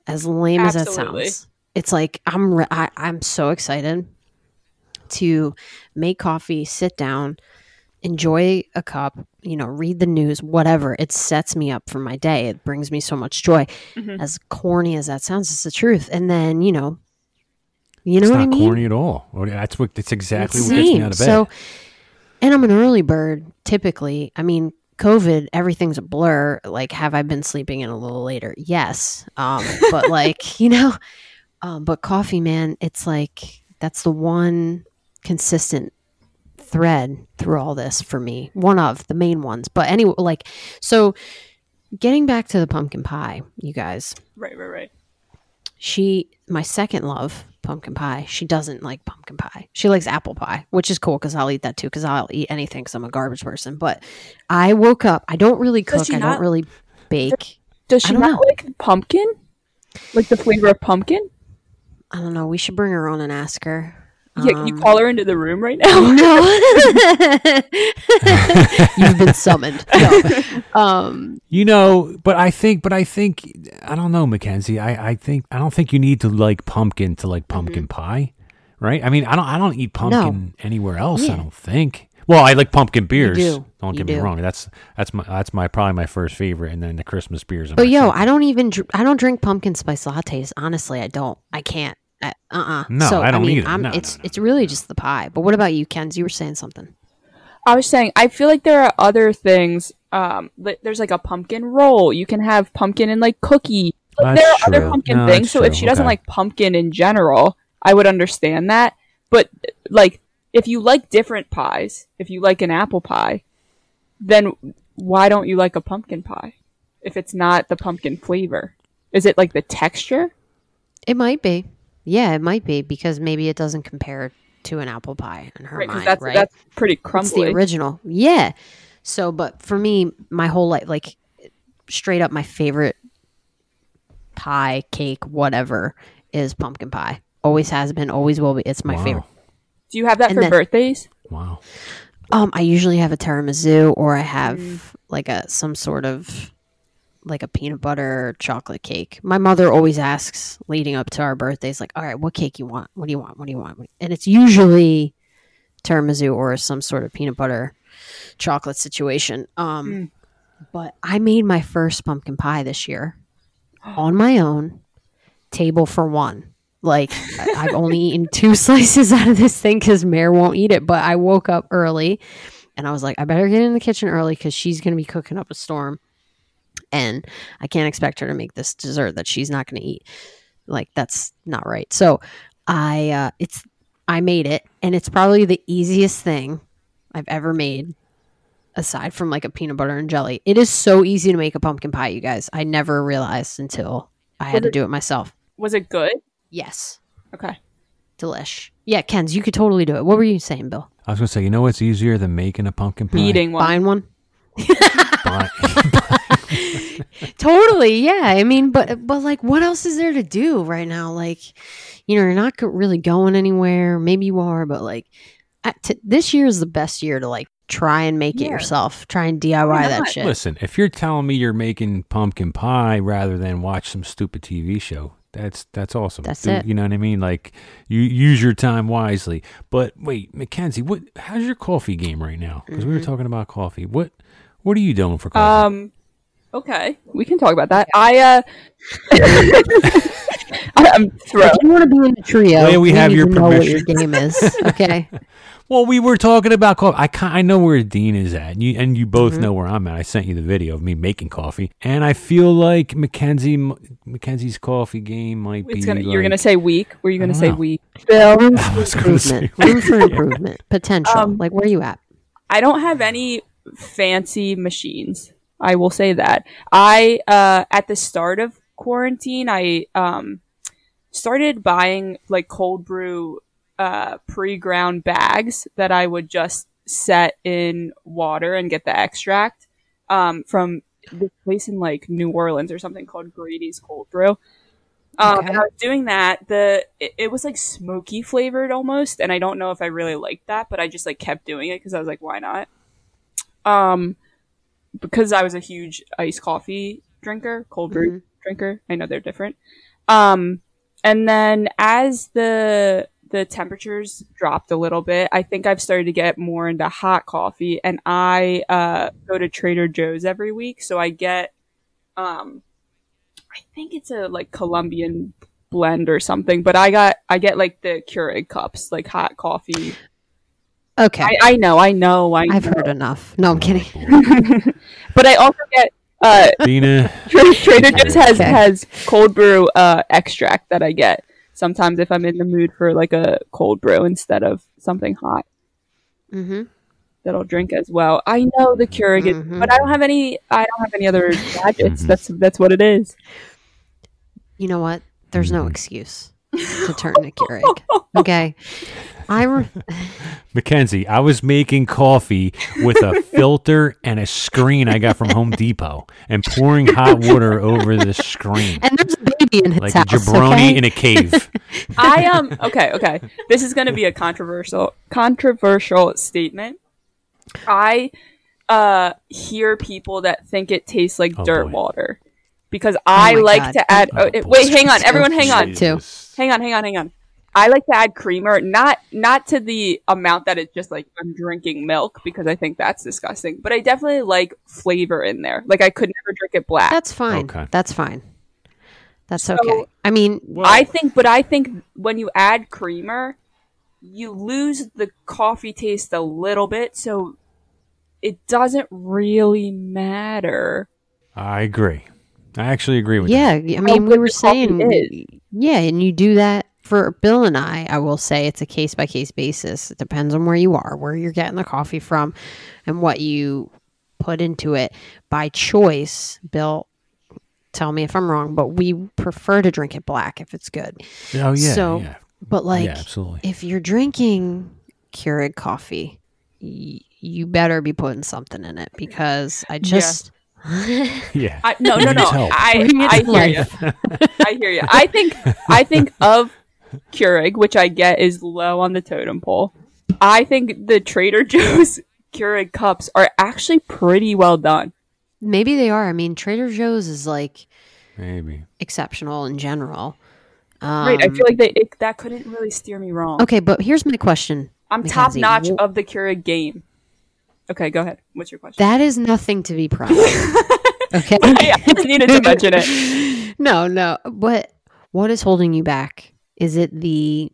As lame as that sounds. It's like I'm re- I, I'm so excited to make coffee, sit down, enjoy a cup, you know, read the news, whatever. It sets me up for my day. It brings me so much joy. Mhm. As corny as that sounds, it's the truth. And then, you know, you know It's what not I mean? corny at all. That's what. That's exactly It's what gets me same. out of bed. So, and I'm an early bird typically. I mean, COVID, everything's a blur. Like, have I been sleeping in a little later? Yes. Um, but like, you know, um, but coffee, man, it's like that's the one consistent thread through all this for me. One of the main ones. But anyway, like, so getting back to the pumpkin pie, you guys, Right, right, right. she, my second love, pumpkin pie, she doesn't like pumpkin pie. She likes apple pie, which is cool because I'll eat that too because I'll eat anything because I'm a garbage person. But I woke up, I don't really cook, I don't really bake. Does she not know. like pumpkin? Like the flavor of pumpkin? I don't know. We should bring her on and ask her. Yeah, can you Um, call her into the room right now? No. You've been summoned. No. Um, You know, but I think, but I think, I don't know, Mackenzie. I, I think, I don't think you need to like pumpkin to like pumpkin pie, right? I mean, I don't, I don't eat pumpkin anywhere else. Yeah. I don't think. Well, I like pumpkin beers. do. Don't You get me wrong. That's that's my that's my probably my first favorite, and then the Christmas beers. are but yo, second. I don't even dr- I don't drink pumpkin spice lattes. Honestly, I don't. I can't. Uh uh No, so, I don't mean, either. I'm, No, no, it's no, it's really just the pie. But what about you, Kenz? You were saying something. I was saying, I feel like there are other things. Um, there's like a pumpkin roll. You can have pumpkin and like cookie. Like, there are That's other pumpkin No, things. that's So if she doesn't Okay. like pumpkin in general, I would understand that. But like, if you like different pies, if you like an apple pie, then why don't you like a pumpkin pie? If it's not the pumpkin flavor, is it like the texture? It might be. Yeah, it might be because maybe it doesn't compare to an apple pie in her Right, 'cause mind, that's right? that's pretty It's the original. Yeah. So, but for me, my whole life, like straight up, my favorite pie, cake, whatever, is pumpkin pie. Always has been, always will be. It's my wow. favorite. Do you have that And for then- birthdays? Wow. Um, I usually have a tiramisu, or I have Mm. like a some sort of like a peanut butter chocolate cake. My mother always asks leading up to our birthdays, like, "All right, what cake you want? What do you want? What do you want?" And it's usually tiramisu or some sort of peanut butter chocolate situation. Um, Mm. but I made my first pumpkin pie this year on my own, table for one. Like I've only eaten two slices out of this thing because Mare won't eat it. But I woke up early, and I was like, I better get in the kitchen early because she's gonna be cooking up a storm, and I can't expect her to make this dessert that she's not gonna eat. Like that's not right. So I uh, it's I made it, and it's probably the easiest thing I've ever made. Aside from like a peanut butter and jelly, it is so easy to make a pumpkin pie, you guys. I never realized until I had Was to it- do it myself. Was it good? Yes. Okay. Delish. Yeah, Kenz, you could totally do it. What were you saying, Bill? I was gonna say, you know what's easier than making a pumpkin pie? Eating one. Buying one? Buy- totally. Yeah. I mean, but but like, what else is there to do right now? Like, you know, you're not really going anywhere. Maybe you are, but like, at t- this year is the best year to like try and make it yourself. Try and DIY Why that shit. Listen, if you're telling me you're making pumpkin pie rather than watch some stupid TV show, that's that's awesome. That's Do- it. You know what I mean? Like you use your time wisely. But wait, Mackenzie, what? How's your coffee game right now? Because we were Mhm. talking about coffee. What What are you doing for coffee? Um, okay, we can talk about that. I uh, I'm thrilled. If you want to be in the trio, Well, we have need your to know what your permission. game is. Okay. well, we were talking about coffee. I ki- I know where Dean is at, and you and you both Mhm. know where I'm at. I sent you the video of me making coffee, and I feel like Mackenzie Mackenzie's coffee game might be. It's gonna. like, You're gonna say weak. Were you I gonna don't say know. weak? Bill, room I for gonna say- improvement. Room for improvement. Potential. Um, like, where are you at? I don't have any fancy machines. I will say that. I uh at the start of quarantine, I um started buying like cold brew uh pre-ground bags that I would just set in water and get the extract um from this place in like New Orleans or something called Grady's Cold Brew. Um, Okay. and I was doing that. The it, it was like smoky flavored almost, and I don't know if I really liked that, but I just like kept doing it because I was like, why not? Um, because I was a huge iced coffee drinker, cold brew drinker. I know they're different. Um, and then as the the temperatures dropped a little bit, I think I've started to get more into hot coffee, and I uh, go to Trader Joe's every week, so I get um, I think it's a like Colombian blend or something, but I got I get like the Keurig cups, like hot coffee. Okay. I, I know, I know, I I've know. heard enough. No, I'm kidding. but I also get uh Dina, Tra- Trader Joe's has Okay. has cold brew uh extract that I get sometimes if I'm in the mood for like a cold brew instead of something hot. Mm-hmm. that I'll drink as well. I know the Keurig, is- Mhm. but I don't have any. I don't have any other gadgets. Mhm. That's that's what it is. You know what? There's no Mhm. excuse to turn to Keurig. Okay. I re- Mackenzie, I was making coffee with a filter and a screen I got from Home Depot and pouring hot water over the screen. and there's a baby in his Like a jabroni okay? in a cave. I um okay okay. This is going to be a controversial controversial statement. I uh hear people that think it tastes like Oh, dirt boy. water because I my like God. to add. Oh, oh, it- wait, hang on, everyone, hang on, Too. Hang on, hang on, hang on. I like to add creamer, not not to the amount that it's just like I'm drinking milk because I think that's disgusting. But I definitely like flavor in there. Like I could never drink it black. That's fine. Okay. That's fine. That's So- okay. I mean, I think, but I think when you add creamer, you lose the coffee taste a little bit, so it doesn't really matter. I agree. I actually agree with yeah. you. I mean, we were saying, is. yeah, and you do that for Bill and I. I will say it's a case by case basis. It depends on where you are, where you're getting the coffee from, and what you put into it. By choice, Bill, tell me if I'm wrong, but we prefer to drink it black if it's good. Oh yeah. So, yeah. But like, yeah, absolutely. if you're drinking Keurig coffee, y- you better be putting something in it because I just Yeah. I, no, no, no. Needs help. I, Bring I hear you. I hear you. I think, I think of Keurig, which I get is low on the totem pole. I think the Trader Joe's Keurig cups are actually pretty well done. maybe they are. I mean, Trader Joe's is like Maybe. exceptional in general. Um, right. I feel like they, it, that couldn't really steer me wrong. Okay, but here's my question. I'm top notch wh- of the Keurig game. Okay, go ahead. What's your question? That is nothing to be proud of. okay. I just needed to mention it. no, no. What what is holding you back? Is it the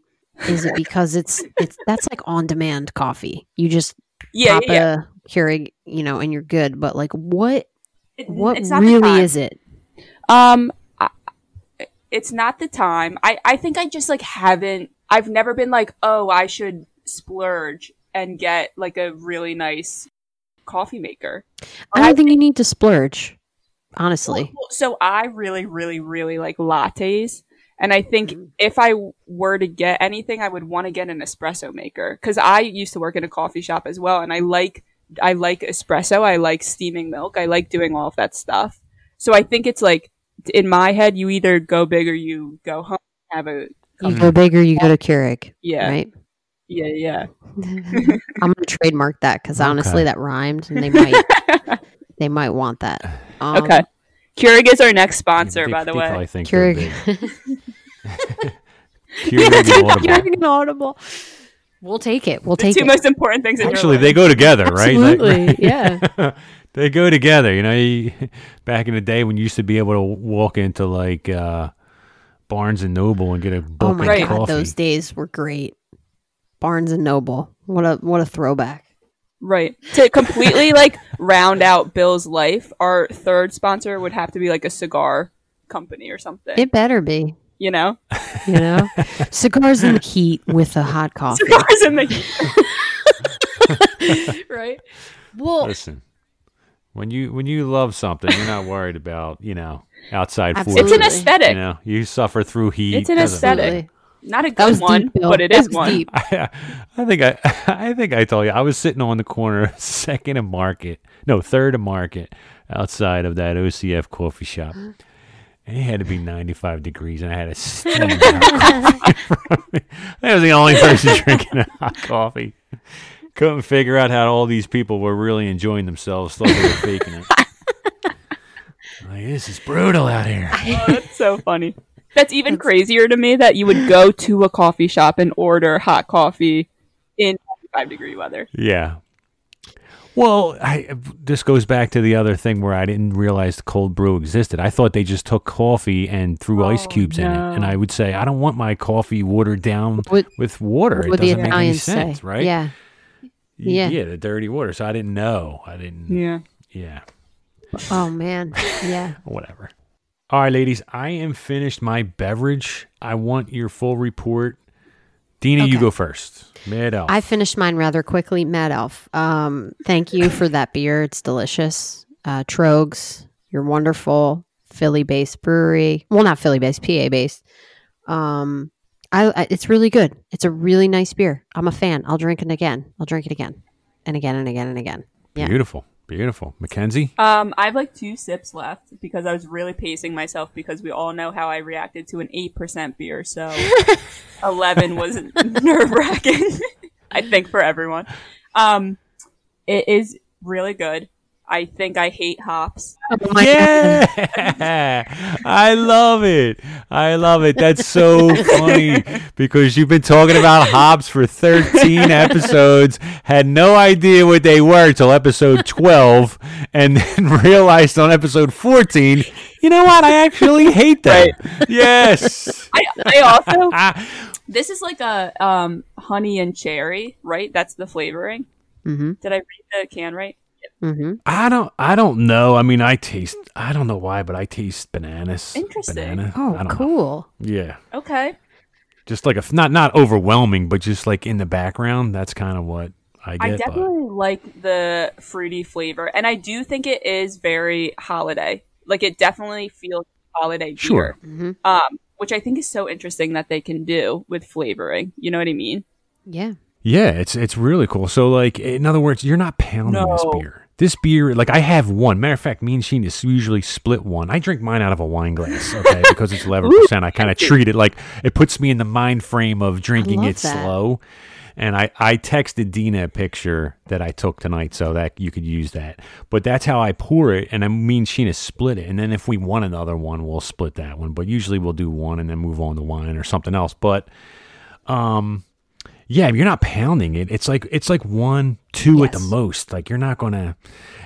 is it because it's it's that's like on demand coffee. You just Yeah, pop yeah, a Keurig, you know, and you're good. But like what It- what it's not the really is it? Um, I, it's not the time. I I think I just like haven't. I've never been like, oh, I should splurge and get like a really nice coffee maker. I don't think you need to splurge. Honestly. So I really, really, really like lattes. And I think Mm-hmm. if I were to get anything, I would want to get an espresso maker because I used to work in a coffee shop as well, and I like I like espresso. I like steaming milk. I like doing all of that stuff. So I think it's like in my head, you either go big or you go home. Have a You go big or you go to Keurig, yeah, right? yeah, yeah. I'm gonna trademark that because Okay. honestly, that rhymed, and they might they might want that. Um, okay, Keurig is our next sponsor, They- by the they way. probably think they're Keurig. big. Keurig and Audible. And Audible. We'll take it. We'll The take two it. most important things Actually, your they go together, right? Like- Absolutely, yeah. they go together. You know, you, back in the day when you used to be able to walk into like uh, Barnes and Noble and get a Oh book my of Right. god, coffee. those days were great. Barnes and Noble. What a what a throwback. Right. To completely like round out Bill's life, our third sponsor would have to be like a cigar company or something. It better be. you know? You know, cigars in the heat with a hot coffee. Cigars in the heat. right. Well, Listen, when you when you love something, you're not worried about you know outside Absolutely. It's an aesthetic. You know, you suffer through heat. It's an doesn't- aesthetic. Absolutely. Not a good one, deep, but it That is one. deep. I, I think I I think I told you I was sitting on the corner second of Market, no third of Market, outside of that OCF coffee shop. And it had to be 95 degrees, and I had a steam hot coffee in front of me. I was the only person drinking a hot coffee. Couldn't figure out how all these people were really enjoying themselves. Thought they were faking it. like this is brutal out here. Oh, that's so funny. That's even crazier to me that you would go to a coffee shop and order hot coffee in 95 degree weather. Yeah. Well, I this goes back to the other thing where I didn't realize cold brew existed. I thought they just took coffee and threw ice Oh, cubes in it, and. I would say I don't want my coffee watered down What- with water. It What the doesn't make any sense, say, right? Yeah. Yeah. yeah, the dirty water. So I didn't know. I didn't. Yeah. Yeah, Oh man. Yeah. whatever. All right, ladies, I am finished my beverage. I want your full report Dina, you go first. Mad Elf. I finished mine rather quickly. Mad Elf. Um, thank you for that beer. It's delicious. Uh, Tröegs, you're wonderful. Philly based brewery. Well, not Philly based, PA based. Um, I, I it's really good. It's a really nice beer. I'm a fan. I'll drink it again. I'll drink it again and again and again and again. Yeah. Beautiful. Beautiful. Mackenzie? Um, I have like two sips left because I was really pacing myself because we all know how I reacted to an eight percent beer. So eleven was nerve wracking. I think for everyone. Um, it is really good. I think I hate hops. Oh my God. Yeah, I love it. I love it. That's so funny because you've been talking about hops for 13 episodes, had no idea what they were till episode 12, and then realized on episode 14, you know what? I actually hate them. Yes. I, I also Ah, this is like a um honey and cherry, right? That's the flavoring. Mm-hmm. Did I read the can right? Mm-hmm. I don't. I don't know. I mean, I taste. I don't know why, but I taste bananas. Interesting. Banana. Oh, I don't Know. cool. Yeah. Okay. just like a not not overwhelming, but just like in the background. That's kind of what I I get. but definitely like the fruity flavor, and I do think it is very holiday. Like it definitely feels holiday beer. Sure. hmm Um, which I think is so interesting that they can do with flavoring. You know what I mean? Yeah. yeah, it's it's really cool. So like, in other words, you're not pounding this beer. This beer, like I have one. Matter of fact, me and Sheen is usually split one. I drink mine out of a wine glass, okay, because it's eleven percent. I kind of treat it like it puts me in the mind frame of drinking it that. slow. And I, I texted Dina a picture that I took tonight so that you could use that. But that's how I pour it. And I mean, Sheena split it. And then if we want another one, we'll split that one. But usually we'll do one and then move on to wine or something else. But um, yeah, you're not pounding it. It's like it's like one, two at the most. Like you're not gonna,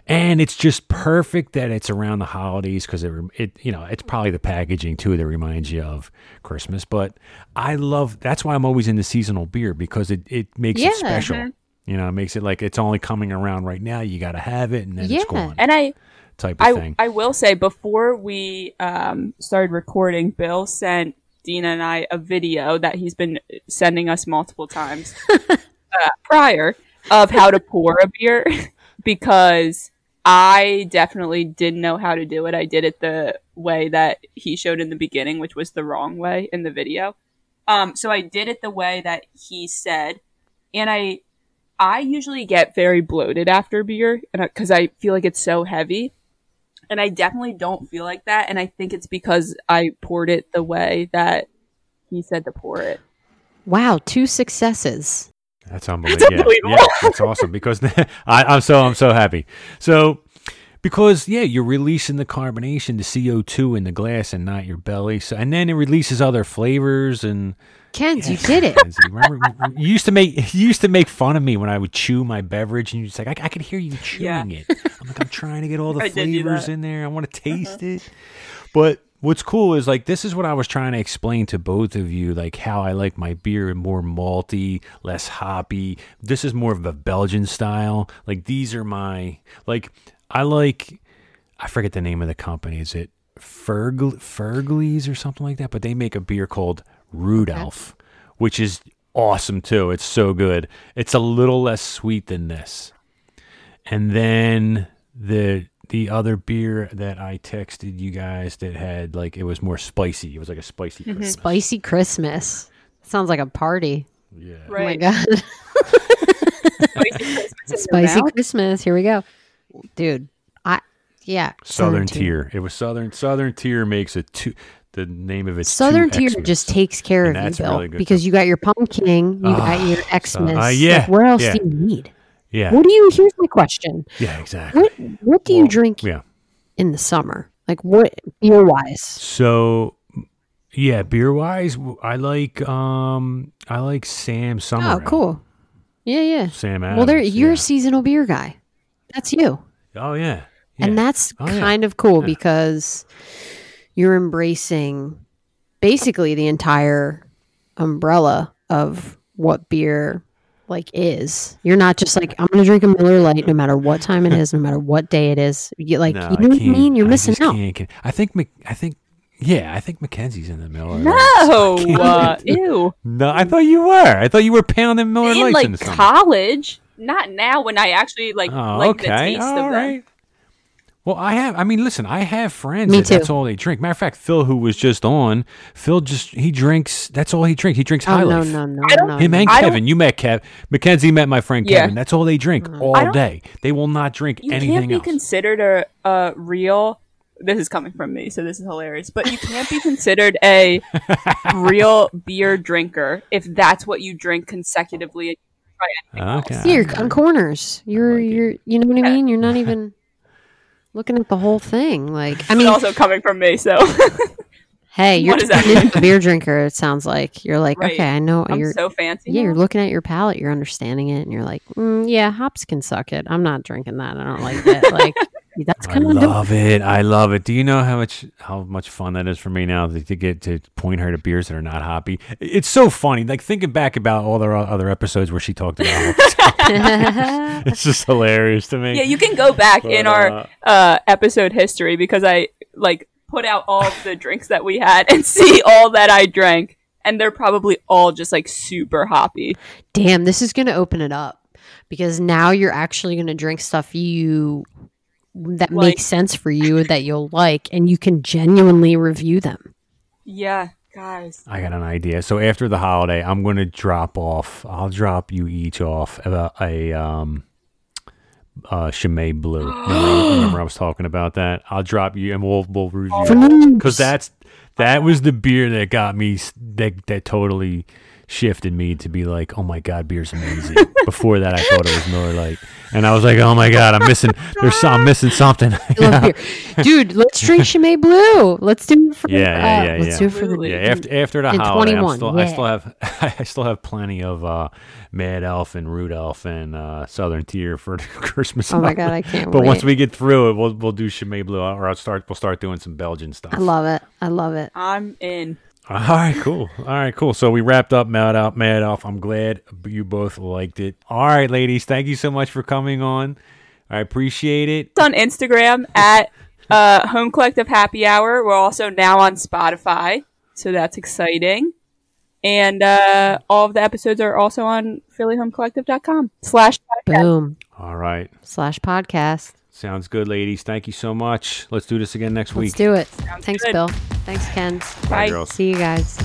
and it's just perfect that it's around the holidays because it, it, you know, it's probably the packaging too that reminds you of Christmas. But I love that's why I'm always into seasonal beer because it it makes Yeah. it special. Mhm. You know, it makes it like it's only coming around right now. You got to have it, and then Yeah. it's gone. And I, type of I, thing. I will say before we um, started recording, Bill sent Dina and I a video that he's been sending us multiple times uh, prior of how to pour a beer because I definitely didn't know how to do it. I did it the way that he showed in the beginning, which was the wrong way in the video. Um, so I did it the way that he said, and I I usually get very bloated after beer because I feel like it's so heavy. And I definitely don't feel like that. And I think it's because I poured it the way that he said to pour it. Wow. Two successes. That's unbelievable. yeah, unbelievable. yeah, that's awesome because I, I'm so I'm so happy. So because yeah, you're releasing the carbonation, the CO2 in the glass, and not your belly. So and then it releases other flavors and. Kenz, you did it. Lindsay, Remember, you used to make you used to make fun of me when I would chew my beverage, and you just like I, I could hear you chewing Yeah. it. I'm like I'm trying to get all the I flavors in there. I want to taste it. But what's cool is like this is what I was trying to explain to both of you, like how I like my beer more malty, less hoppy. This is more of a Belgian style. Like these are my like I like I forget the name of the company. Is it Ferg Fergleys or something like that? But they make a beer called Rudolph, which is awesome too. It's so good. It's a little less sweet than this. And then the the other beer that I texted you guys that had like it was more spicy. It was like a spicy. Mm-hmm. Christmas. Spicy Christmas. Sounds like a party. Yeah. Oh my Right. God. Spicy Christmas Spicy. Christmas. Here we go. Dude, I, yeah. Southern Tier. It was Southern Southern Tier makes a two. The name of it. Southern Tier just takes care And of you, Bill, really because you got your pumpkin, you got Ah, your so- Xmas. uh, yeah, Like, where else yeah. do you need? Yeah. What do you? Here's my question: Yeah. Exactly. What What do you drink Yeah. in the summer? Like what beer wise? So, yeah, beer wise, I like um I like Sam Summer. Oh, cool. Yeah, yeah. Sam Adams. well, there you're yeah. a seasonal beer guy. That's you. Oh yeah. And that's Oh, yeah. kind of cool Yeah. because you're embracing basically the entire umbrella of what beer like is. You're not just like I'm going to drink a Miller Lite no matter what time it is, no matter what day it is. You like No, you know what I mean? You're missing just out. Can't, can't. I think I think Yeah, I think Mackenzie's in the Miller. No, Lights. uh, ew. no, I thought you were. I thought you were pounding Miller In Lights like in the college, not now when I actually like Oh, like the taste All of them. Right. Well, I have. I mean, listen. I have friends Me that that's all they drink. Matter of fact, Phil, who was just on, Phil just he drinks. That's all he drinks. He drinks Oh High no, Life. no, no, I don't- no. Him and I don't- Kevin. You met Kev. Mackenzie met my friend Yeah. Kevin. That's all they drink Mm. all day. They will not drink You anything You can't be else. considered a, a real. This is coming from me, so this is hilarious. But you can't be considered a real beer drinker if that's what you drink consecutively. and you try anything okay. else. Yeah, you're on corners. You're like you're you know what I mean? You're not even looking at the whole thing. Like I It's mean, also coming from me, so hey, you're what does that turning into a beer drinker. It sounds like you're like Right. okay, I know I'm you're. so fancy. yeah, you're looking at your palate, you're understanding it, and you're like, mm, yeah, hops can suck it. I'm not drinking that. I don't like it. Like that's I kind of love it. I love it. Do you know how much how much fun that is for me now to, to get to point her to beers that are not hoppy? It's so funny. Like thinking back about all the other episodes where she talked about hops. it's just hilarious to me. Yeah, you can go back in But, our uh, uh, episode history because I like put out all the drinks that we had and see all that I drank, and they're probably all just like super hoppy. damn. This is gonna open it up because now you're actually gonna drink stuff you that Like- makes sense for you that you'll like, and you can genuinely review them. Yeah, guys. I got an idea. So after the holiday, I'm going to drop off. I'll drop you each off a, a um, uh, Chimay Blue. Remember, remember I was talking about that. I'll drop you, and we'll we'll review because that's that was the beer that got me that that totally shifted me to be like, oh my god, beer's amazing. Before that, I thought it was Miller Lite, and I was like, oh my god, I'm missing. There's some, I'm missing something. I love beer. Dude, let's drink Chimay Blue. Let's do it for Yeah, yeah, uh, yeah, let's do it for the Absolutely. Yeah, after after the In holiday, I'm 21, still, I still have I still have plenty of uh, Mad Elf and Root Elf and uh, Southern Tier for the Christmas. Oh my god, I can't But wait. once we get through it, we'll we'll do Chimay Blue, or I'll start we'll start doing some Belgian stuff. I love it. I love it. I'm in. All right, cool. All right, cool. So we wrapped up Mad Elf, Mad Off. I'm glad you both liked it. All right, ladies, thank you so much for coming on. I appreciate it. It's on Instagram at uh, Home Collective Happy Hour. We're also now on Spotify, so that's exciting. And uh, all of the episodes are also on PhillyHomeCollective.com slash podcast. Boom. All right, Slash podcast. Sounds good, ladies. Thank you so much. Let's do this again next week. Let's do it. Sounds Thanks, good. Bill. Thanks, Ken. Bye, Bye. girls. See you guys.